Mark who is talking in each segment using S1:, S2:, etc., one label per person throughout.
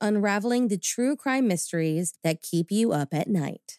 S1: unraveling the true crime mysteries that keep you up at night.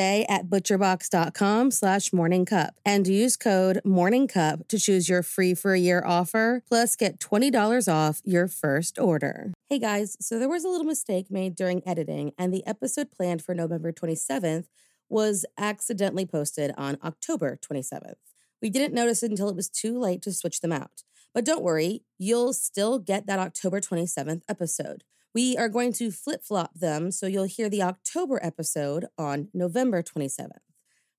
S1: at butcherbox.com slash morningcup and use code morningcup to choose your free for a year offer plus get $20 off your first order. Hey guys, so there was a little mistake made during editing and the episode planned for November 27th was accidentally posted on October 27th. We didn't notice it until it was too late to switch them out. But don't worry, you'll still get that October 27th episode. We are going to flip flop them so you'll hear the October episode on November 27th.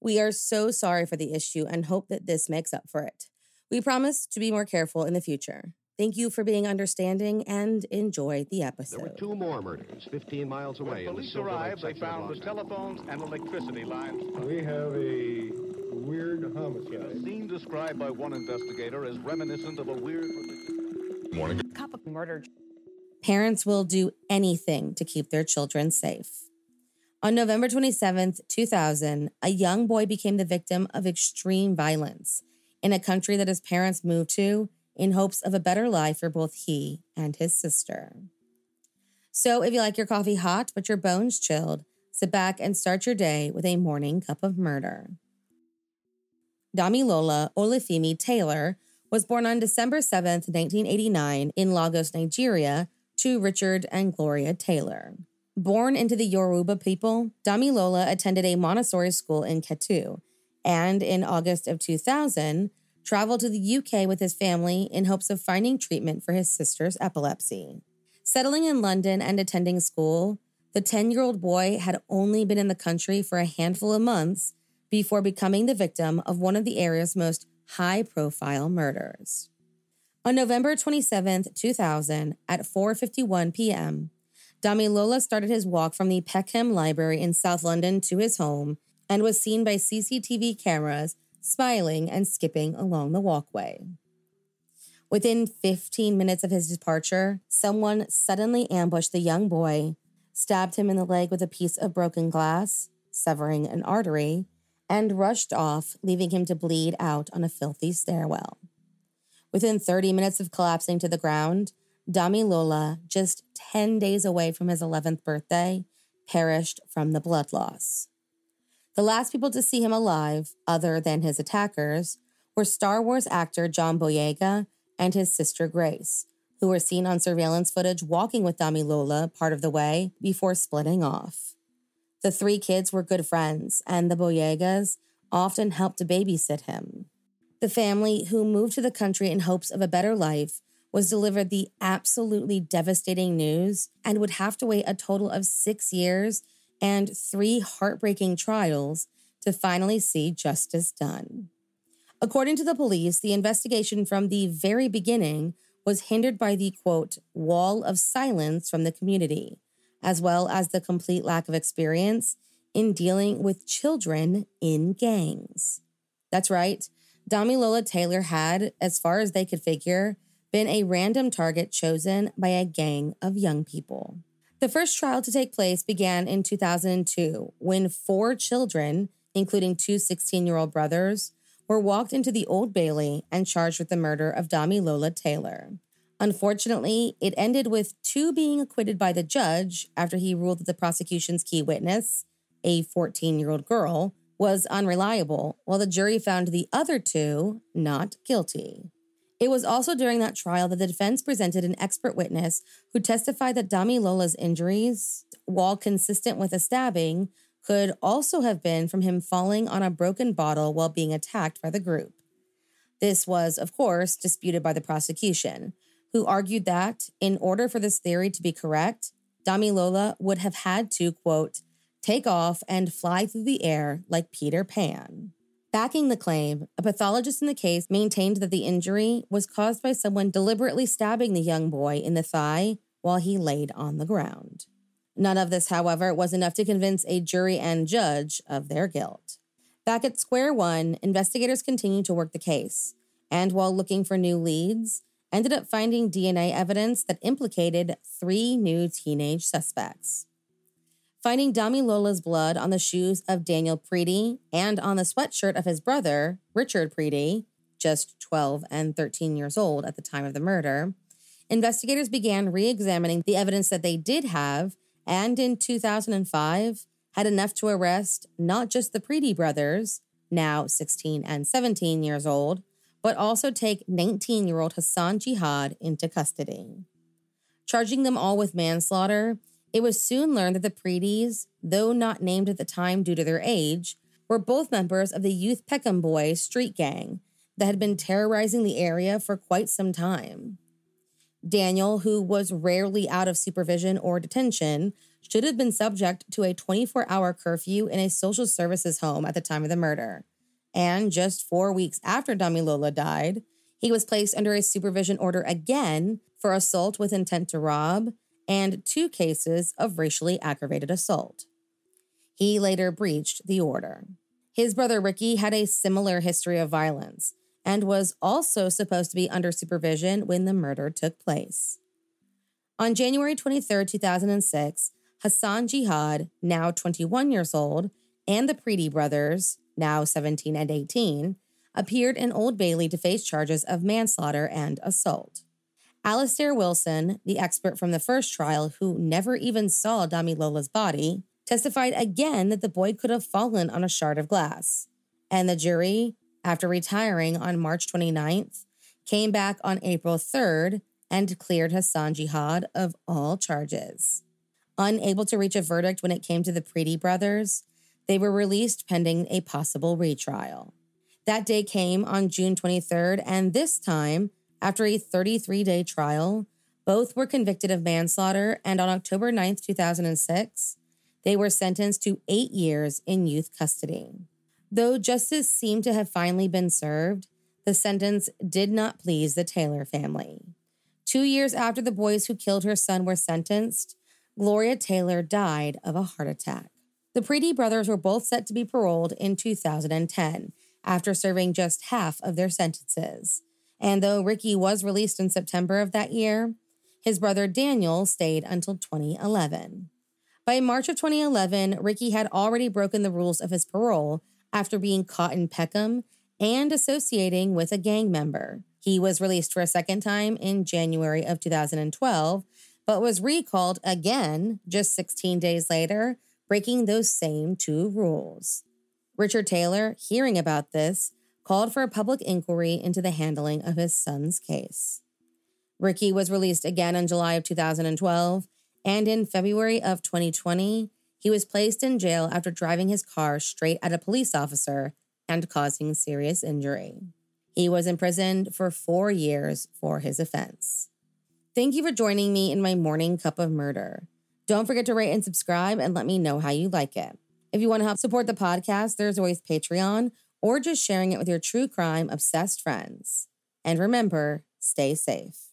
S1: We are so sorry for the issue and hope that this makes up for it. We promise to be more careful in the future. Thank you for being understanding and enjoy the episode.
S2: There were two more murders 15 miles away.
S3: When police arrived, they found the telephones and electricity lines.
S4: We have a weird homicide.
S3: A
S4: homicide.
S3: scene described by one investigator as reminiscent of a weird.
S5: Morning.
S6: cup of murder.
S1: Parents will do anything to keep their children safe. On November 27th, 2000, a young boy became the victim of extreme violence in a country that his parents moved to in hopes of a better life for both he and his sister. So, if you like your coffee hot but your bones chilled, sit back and start your day with a morning cup of murder. Damilola Olufemi Taylor was born on December 7th, 1989, in Lagos, Nigeria, to Richard and Gloria Taylor. Born into the Yoruba people, Damilola attended a Montessori school in Ketu, and in August of 2000, traveled to the UK with his family in hopes of finding treatment for his sister's epilepsy. Settling in London and attending school, the 10 year old boy had only been in the country for a handful of months before becoming the victim of one of the area's most high profile murders. On November 27, 2000, at 4:51 p.m., Damilola started his walk from the Peckham Library in South London to his home and was seen by CCTV cameras smiling and skipping along the walkway. Within 15 minutes of his departure, someone suddenly ambushed the young boy, stabbed him in the leg with a piece of broken glass, severing an artery, and rushed off, leaving him to bleed out on a filthy stairwell. Within 30 minutes of collapsing to the ground, Damilola, just 10 days away from his 11th birthday, perished from the blood loss. The last people to see him alive, other than his attackers, were Star Wars actor John Boyega and his sister Grace, who were seen on surveillance footage walking with Damilola part of the way before splitting off. The three kids were good friends, and the Boyegas often helped to babysit him. The family, who moved to the country in hopes of a better life, was delivered the absolutely devastating news and would have to wait a total of six years and three heartbreaking trials to finally see justice done. According to the police, the investigation from the very beginning was hindered by the quote, wall of silence from the community, as well as the complete lack of experience in dealing with children in gangs. That's right. Damilola Taylor had, as far as they could figure, been a random target chosen by a gang of young people. The first trial to take place began in 2002 when four children, including two 16 year old brothers, were walked into the Old Bailey and charged with the murder of Damilola Taylor. Unfortunately, it ended with two being acquitted by the judge after he ruled that the prosecution's key witness, a 14 year old girl, was unreliable, while the jury found the other two not guilty. It was also during that trial that the defense presented an expert witness who testified that Damilola's injuries, while consistent with a stabbing, could also have been from him falling on a broken bottle while being attacked by the group. This was, of course, disputed by the prosecution, who argued that, in order for this theory to be correct, Damilola would have had to, quote, take off and fly through the air like Peter Pan. Backing the claim, a pathologist in the case maintained that the injury was caused by someone deliberately stabbing the young boy in the thigh while he laid on the ground. None of this, however, was enough to convince a jury and judge of their guilt. Back at square one, investigators continued to work the case, and while looking for new leads, ended up finding DNA evidence that implicated three new teenage suspects. Finding Damilola's blood on the shoes of Daniel Preddie and on the sweatshirt of his brother, Richard Preddie, just 12 and 13 years old at the time of the murder, investigators began re examining the evidence that they did have, and in 2005 had enough to arrest not just the Preddie brothers, now 16 and 17 years old, but also take 19 year old Hassan Jihad into custody. Charging them all with manslaughter, it was soon learned that the Preddies, though not named at the time due to their age, were both members of the Youth Peckham Boys street gang that had been terrorizing the area for quite some time. Daniel, who was rarely out of supervision or detention, should have been subject to a 24 hour curfew in a social services home at the time of the murder. And just four weeks after Damilola died, he was placed under a supervision order again for assault with intent to rob and two cases of racially aggravated assault. He later breached the order. His brother Ricky had a similar history of violence and was also supposed to be under supervision when the murder took place. On January 23, 2006, Hassan Jihad, now 21 years old, and the Preddie brothers, now 17 and 18, appeared in Old Bailey to face charges of manslaughter and assault. Alastair Wilson, the expert from the first trial who never even saw Damilola's body, testified again that the boy could have fallen on a shard of glass. And the jury, after retiring on March 29th, came back on April 3rd and cleared Hassan Jihad of all charges. Unable to reach a verdict when it came to the Preddie brothers, they were released pending a possible retrial. That day came on June 23rd, and this time, after a 33 day trial, both were convicted of manslaughter, and on October 9, 2006, they were sentenced to eight years in youth custody. Though justice seemed to have finally been served, the sentence did not please the Taylor family. Two years after the boys who killed her son were sentenced, Gloria Taylor died of a heart attack. The Preddie brothers were both set to be paroled in 2010 after serving just half of their sentences. And though Ricky was released in September of that year, his brother Daniel stayed until 2011. By March of 2011, Ricky had already broken the rules of his parole after being caught in Peckham and associating with a gang member. He was released for a second time in January of 2012, but was recalled again just 16 days later, breaking those same two rules. Richard Taylor, hearing about this, called for a public inquiry into the handling of his son's case. Ricky was released again in July of 2012, and in February of 2020, he was placed in jail after driving his car straight at a police officer and causing serious injury. He was imprisoned for four years for his offense. Thank you for joining me in my morning cup of murder. Don't forget to rate and subscribe and let me know how you like it. If you want to help support the podcast, there's always Patreon or just sharing it with your true crime obsessed friends. And remember, stay safe.